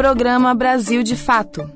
Programa Brasil de Fato.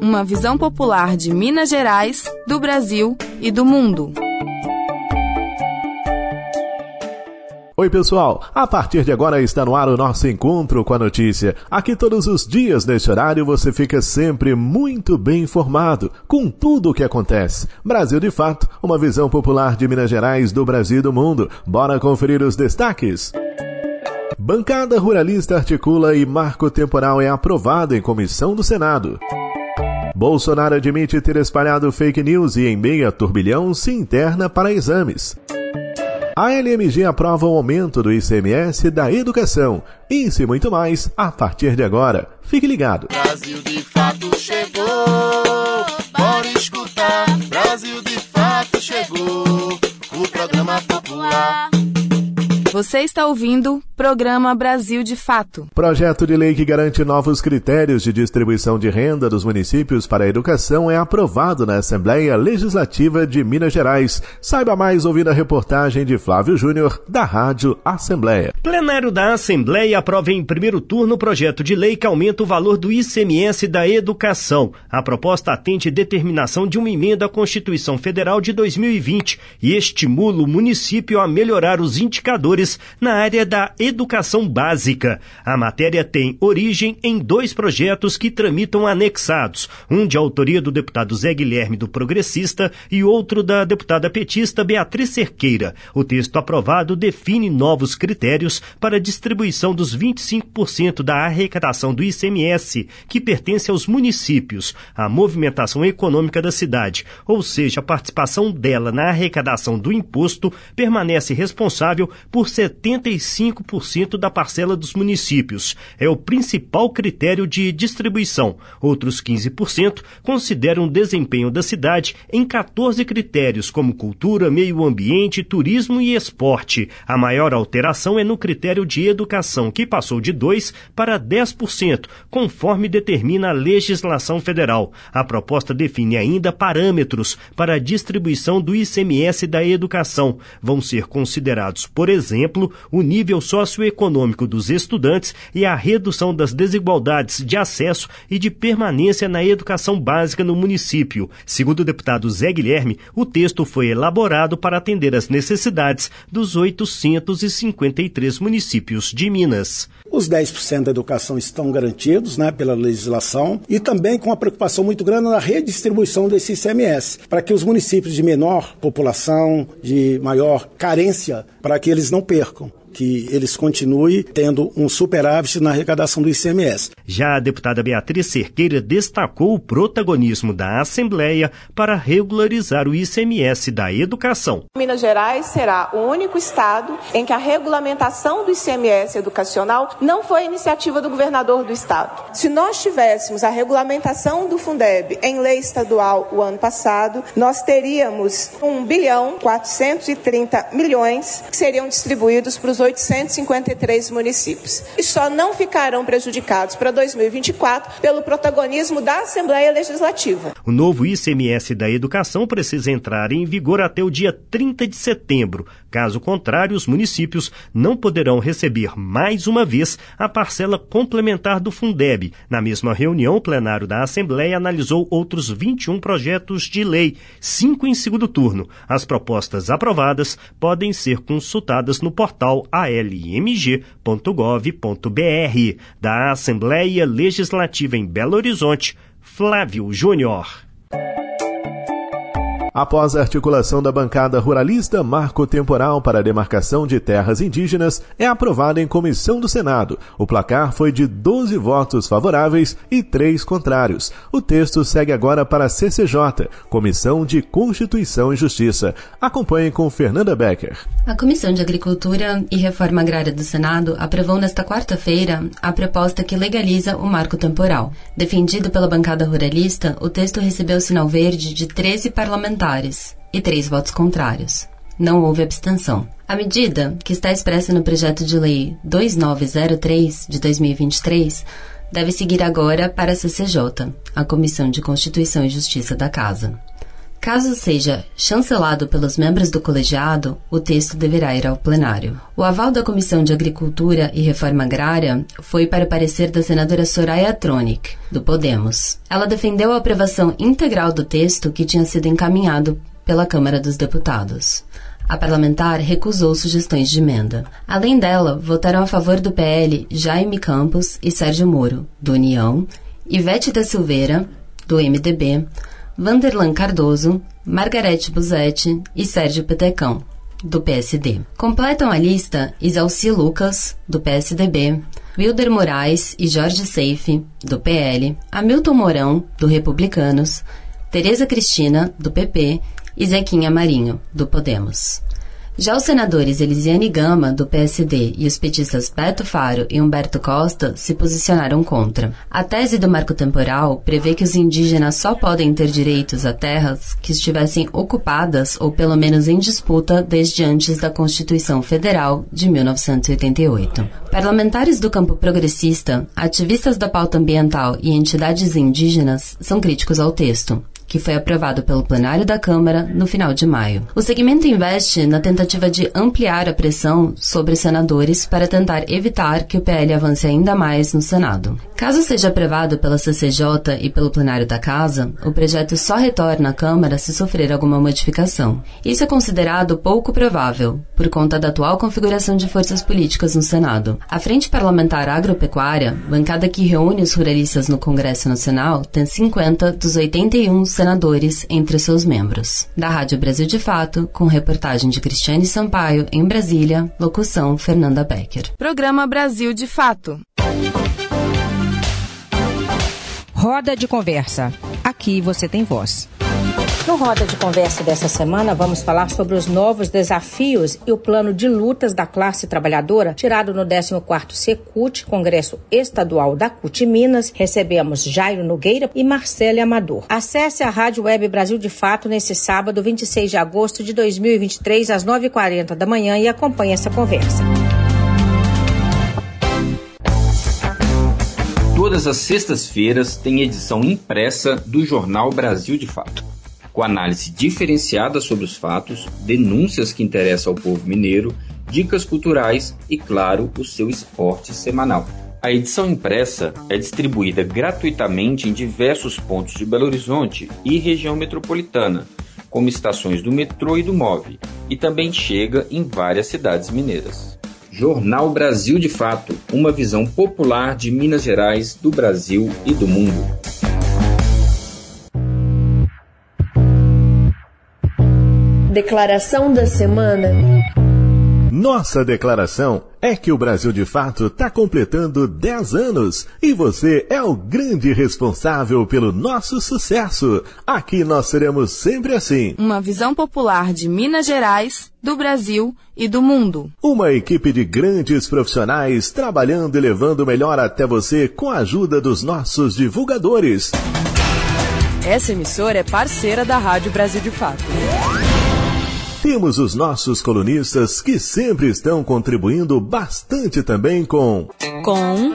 Uma visão popular de Minas Gerais, do Brasil e do mundo. Oi, pessoal! A partir de agora está no ar o nosso encontro com a notícia. Aqui todos os dias neste horário você fica sempre muito bem informado com tudo o que acontece. Brasil de Fato, uma visão popular de Minas Gerais, do Brasil e do mundo. Bora conferir os destaques? Bancada Ruralista articula e marco temporal é aprovado em comissão do Senado. Bolsonaro admite ter espalhado fake news e em meia turbilhão se interna para exames. A LMG aprova o aumento do ICMS da educação. Isso e muito mais a partir de agora. Fique ligado. Brasil de fato chegou. Bora escutar. Brasil de fato chegou. O programa popular. Você está ouvindo Programa Brasil de Fato. Projeto de lei que garante novos critérios de distribuição de renda dos municípios para a educação é aprovado na Assembleia Legislativa de Minas Gerais. Saiba mais ouvindo a reportagem de Flávio Júnior, da Rádio Assembleia. Plenário da Assembleia aprova em primeiro turno o projeto de lei que aumenta o valor do ICMS da educação. A proposta atende determinação de uma emenda à Constituição Federal de 2020 e estimula o município a melhorar os indicadores na área da educação básica. A matéria tem origem em dois projetos que tramitam anexados, um de autoria do deputado Zé Guilherme do Progressista e outro da deputada petista Beatriz Cerqueira. O texto aprovado define novos critérios para a distribuição dos 25% da arrecadação do ICMS, que pertence aos municípios, à movimentação econômica da cidade, ou seja, a participação dela na arrecadação do imposto permanece responsável por 75% da parcela dos municípios. É o principal critério de distribuição. Outros 15% consideram o desempenho da cidade em 14 critérios, como cultura, meio ambiente, turismo e esporte. A maior alteração é no critério de educação, que passou de 2% para 10%, conforme determina a legislação federal. A proposta define ainda parâmetros para a distribuição do ICMS da educação. Vão ser considerados, por exemplo, o nível socioeconômico dos estudantes e a redução das desigualdades de acesso e de permanência na educação básica no município. Segundo o deputado Zé Guilherme, o texto foi elaborado para atender às necessidades dos 853 municípios de Minas. Os 10% da educação estão garantidos né, pela legislação e também com uma preocupação muito grande na redistribuição desse ICMS, para que os municípios de menor população, de maior carência, para que eles não percam que eles continuem tendo um superávit na arrecadação do ICMS. Já a deputada Beatriz Cerqueira destacou o protagonismo da Assembleia para regularizar o ICMS da educação. Minas Gerais será o único estado em que a regulamentação do ICMS educacional não foi iniciativa do governador do estado. Se nós tivéssemos a regulamentação do Fundeb em lei estadual o ano passado, nós teríamos 1 bilhão 430 milhões que seriam distribuídos para os 853 municípios. E só não ficarão prejudicados para 2024 pelo protagonismo da Assembleia Legislativa. O novo ICMS da educação precisa entrar em vigor até o dia 30 de setembro. Caso contrário, os municípios não poderão receber mais uma vez a parcela complementar do Fundeb. Na mesma reunião, o plenário da Assembleia analisou outros 21 projetos de lei, cinco em segundo turno. As propostas aprovadas podem ser consultadas no portal almg.gov.br. Da Assembleia Legislativa em Belo Horizonte, Flávio Júnior. Após a articulação da bancada ruralista, marco temporal para a demarcação de terras indígenas é aprovado em comissão do Senado. O placar foi de 12 votos favoráveis e 3 contrários. O texto segue agora para a CCJ, Comissão de Constituição e Justiça. Acompanhe com Fernanda Becker. A Comissão de Agricultura e Reforma Agrária do Senado aprovou nesta quarta-feira a proposta que legaliza o marco temporal. Defendido pela bancada ruralista, o texto recebeu sinal verde de 13 parlamentares parlamentares e três votos contrários. Não houve abstenção. A medida, que está expressa no projeto de lei 2903 de 2023, deve seguir agora para a CCJ, a Comissão de Constituição e Justiça da Casa. Caso seja chancelado pelos membros do colegiado, o texto deverá ir ao plenário. O aval da Comissão de Agricultura e Reforma Agrária foi para o parecer da senadora Soraya Tronic, do Podemos. Ela defendeu a aprovação integral do texto que tinha sido encaminhado pela Câmara dos Deputados. A parlamentar recusou sugestões de emenda. Além dela, votaram a favor do PL Jaime Campos e Sérgio Moro, do União, Ivete da Silveira, do MDB, Vanderlan Cardoso, Margarete Buzetti e Sérgio Petecão, do PSD. Completam a lista Isalci Lucas, do PSDB, Wilder Moraes e Jorge Seife, do PL, Hamilton Mourão, do Republicanos, Tereza Cristina, do PP e Zequinha Marinho, do Podemos. Já os senadores Elisiane Gama, do PSD, e os petistas Beto Faro e Humberto Costa se posicionaram contra. A tese do marco temporal prevê que os indígenas só podem ter direitos a terras que estivessem ocupadas ou pelo menos em disputa desde antes da Constituição Federal de 1988. Parlamentares do campo progressista, ativistas da pauta ambiental e entidades indígenas são críticos ao texto que foi aprovado pelo plenário da Câmara no final de maio. O segmento investe na tentativa de ampliar a pressão sobre senadores para tentar evitar que o PL avance ainda mais no Senado. Caso seja aprovado pela CCJ e pelo plenário da Casa, o projeto só retorna à Câmara se sofrer alguma modificação. Isso é considerado pouco provável, por conta da atual configuração de forças políticas no Senado. A Frente Parlamentar Agropecuária, bancada que reúne os ruralistas no Congresso Nacional, tem 50 dos 81 senadores entre seus membros. Da Rádio Brasil de Fato, com reportagem de Cristiane Sampaio, em Brasília, locução Fernanda Becker. Programa Brasil de Fato. Roda de conversa. Aqui você tem voz. No Roda de Conversa dessa semana, vamos falar sobre os novos desafios e o plano de lutas da classe trabalhadora, tirado no 14º Secult, Congresso Estadual da CUT Minas. Recebemos Jairo Nogueira e Marcele Amador. Acesse a Rádio Web Brasil de Fato nesse sábado, 26 de agosto de 2023, às 9h40 da manhã e acompanhe essa conversa. Todas as sextas-feiras tem edição impressa do Jornal Brasil de Fato com análise diferenciada sobre os fatos, denúncias que interessam ao povo mineiro, dicas culturais e, claro, o seu esporte semanal. A edição impressa é distribuída gratuitamente em diversos pontos de Belo Horizonte e região metropolitana, como estações do metrô e do MOVE, e também chega em várias cidades mineiras. Jornal Brasil de Fato, uma visão popular de Minas Gerais, do Brasil e do mundo. Declaração da semana. Nossa declaração é que o Brasil de Fato está completando 10 anos e você é o grande responsável pelo nosso sucesso. Aqui nós seremos sempre assim. Uma visão popular de Minas Gerais, do Brasil e do mundo. Uma equipe de grandes profissionais trabalhando e levando o melhor até você com a ajuda dos nossos divulgadores. Essa emissora é parceira da Rádio Brasil de Fato. Temos os nossos colunistas que sempre estão contribuindo bastante também com. Com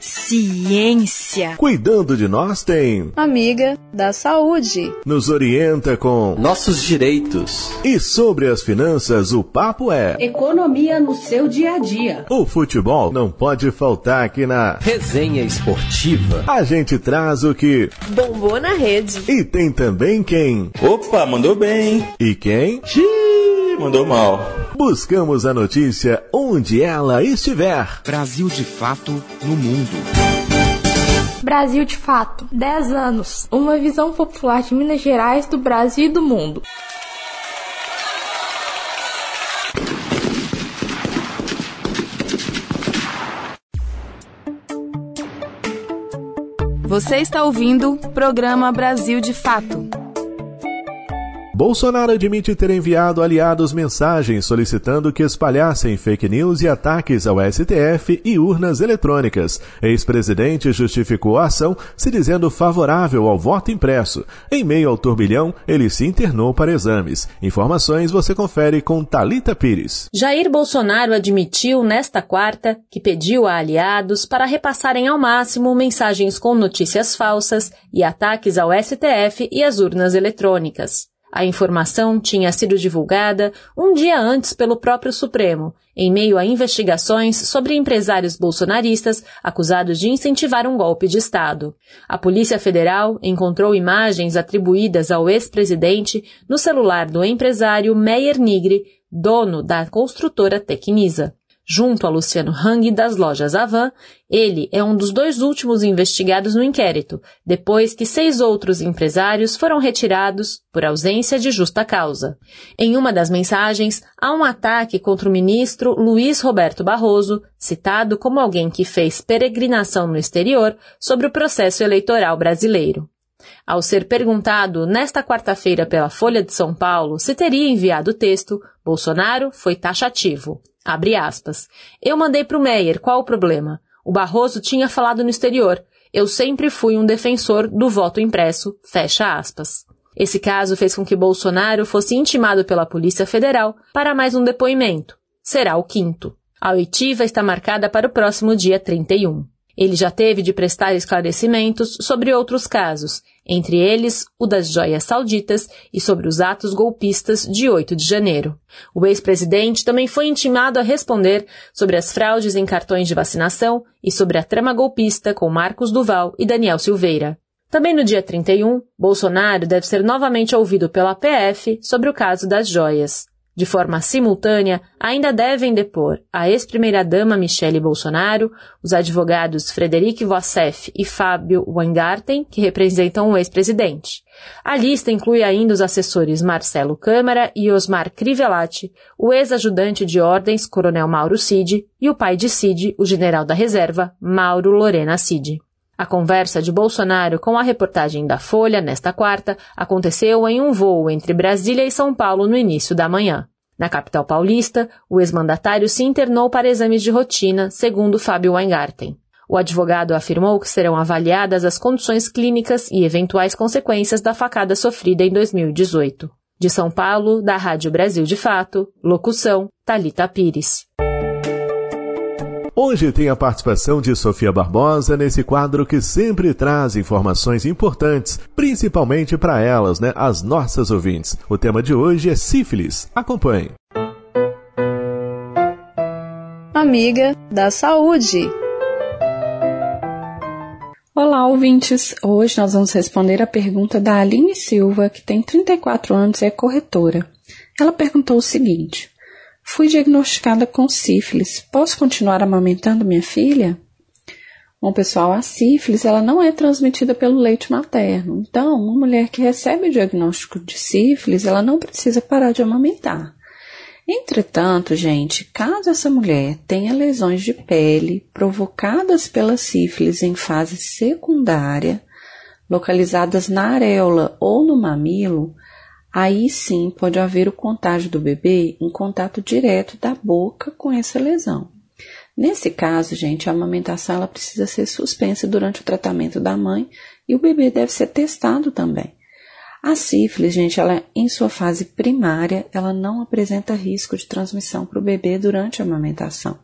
ciência. Cuidando de nós tem. Amiga da saúde. Nos orienta com. Nossos direitos. E sobre as finanças, o papo é. Economia no seu dia a dia. O futebol não pode faltar aqui na. Resenha Esportiva. A gente traz o que. Bombou na rede. E tem também quem. Opa, mandou bem. E quem? Xiii, mandou mal. Buscamos a notícia onde ela estiver. Brasil de fato no mundo. Brasil de fato, 10 anos. Uma visão popular de Minas Gerais, do Brasil e do mundo. Você está ouvindo o programa Brasil de Fato. Bolsonaro admite ter enviado aliados mensagens solicitando que espalhassem fake news e ataques ao STF e urnas eletrônicas. Ex-presidente justificou a ação se dizendo favorável ao voto impresso. Em meio ao turbilhão, ele se internou para exames. Informações você confere com Talita Pires. Jair Bolsonaro admitiu nesta quarta que pediu a aliados para repassarem ao máximo mensagens com notícias falsas e ataques ao STF e às urnas eletrônicas. A informação tinha sido divulgada um dia antes pelo próprio Supremo, em meio a investigações sobre empresários bolsonaristas acusados de incentivar um golpe de Estado. A Polícia Federal encontrou imagens atribuídas ao ex-presidente no celular do empresário Meyer Nigri, dono da construtora Tecnisa. Junto a Luciano Hang das lojas Avan, ele é um dos dois últimos investigados no inquérito, depois que seis outros empresários foram retirados por ausência de justa causa. Em uma das mensagens, há um ataque contra o ministro Luiz Roberto Barroso, citado como alguém que fez peregrinação no exterior sobre o processo eleitoral brasileiro. Ao ser perguntado nesta quarta-feira pela Folha de São Paulo se teria enviado o texto, Bolsonaro foi taxativo. Abre aspas. Eu mandei para o Meyer, qual o problema? O Barroso tinha falado no exterior. Eu sempre fui um defensor do voto impresso. Fecha aspas. Esse caso fez com que Bolsonaro fosse intimado pela Polícia Federal para mais um depoimento. Será o quinto. A oitiva está marcada para o próximo dia 31. Ele já teve de prestar esclarecimentos sobre outros casos, entre eles o das joias sauditas e sobre os atos golpistas de 8 de janeiro. O ex-presidente também foi intimado a responder sobre as fraudes em cartões de vacinação e sobre a trama golpista com Marcos Duval e Daniel Silveira. Também no dia 31, Bolsonaro deve ser novamente ouvido pela PF sobre o caso das joias. De forma simultânea, ainda devem depor a ex-primeira-dama Michele Bolsonaro, os advogados Frederic Vossef e Fábio Weingarten, que representam o ex-presidente. A lista inclui ainda os assessores Marcelo Câmara e Osmar Crivellati, o ex-ajudante de ordens Coronel Mauro Cid e o pai de Cid, o general da reserva, Mauro Lorena Cid. A conversa de Bolsonaro com a reportagem da Folha nesta quarta aconteceu em um voo entre Brasília e São Paulo no início da manhã. Na capital paulista, o ex-mandatário se internou para exames de rotina, segundo Fábio Weingarten. O advogado afirmou que serão avaliadas as condições clínicas e eventuais consequências da facada sofrida em 2018. De São Paulo, da Rádio Brasil de Fato, locução Talita Pires. Hoje tem a participação de Sofia Barbosa nesse quadro que sempre traz informações importantes, principalmente para elas, né, as nossas ouvintes. O tema de hoje é sífilis. Acompanhe. Amiga da Saúde. Olá, ouvintes! Hoje nós vamos responder a pergunta da Aline Silva, que tem 34 anos e é corretora. Ela perguntou o seguinte: Fui diagnosticada com sífilis. Posso continuar amamentando minha filha? Bom, pessoal, a sífilis ela não é transmitida pelo leite materno. Então, uma mulher que recebe o diagnóstico de sífilis, ela não precisa parar de amamentar. Entretanto, gente, caso essa mulher tenha lesões de pele provocadas pela sífilis em fase secundária, localizadas na areola ou no mamilo, aí sim pode haver o contágio do bebê em contato direto da boca com essa lesão. Nesse caso, gente, a amamentação ela precisa ser suspensa durante o tratamento da mãe e o bebê deve ser testado também. A sífilis, gente, ela em sua fase primária, ela não apresenta risco de transmissão para o bebê durante a amamentação.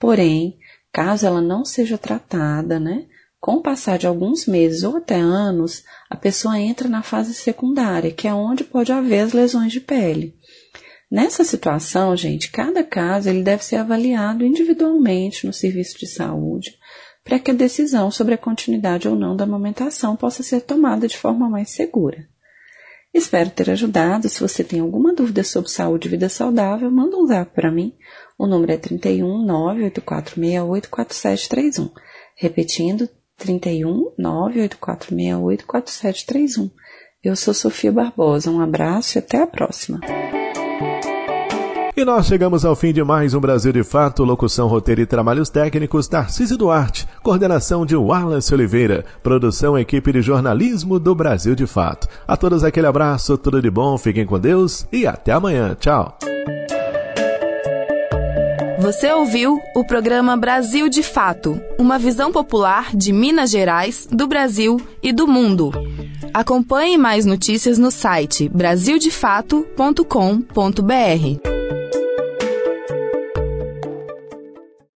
Porém, caso ela não seja tratada, né, com o passar de alguns meses ou até anos, a pessoa entra na fase secundária, que é onde pode haver as lesões de pele. Nessa situação, gente, cada caso ele deve ser avaliado individualmente no serviço de saúde para que a decisão sobre a continuidade ou não da amamentação possa ser tomada de forma mais segura. Espero ter ajudado. Se você tem alguma dúvida sobre saúde e vida saudável, manda um zap para mim. O número é 31 98468 4731. Repetindo, 31 98468 4731. Eu sou Sofia Barbosa. Um abraço e até a próxima. E nós chegamos ao fim de mais um Brasil de Fato, locução, roteiro e trabalhos técnicos, Tarcísio Duarte, coordenação de Wallace Oliveira, produção equipe de jornalismo do Brasil de Fato. A todos aquele abraço, tudo de bom, fiquem com Deus e até amanhã. Tchau. Você ouviu o programa Brasil de Fato, uma visão popular de Minas Gerais, do Brasil e do mundo. Acompanhe mais notícias no site brasildefato.com.br.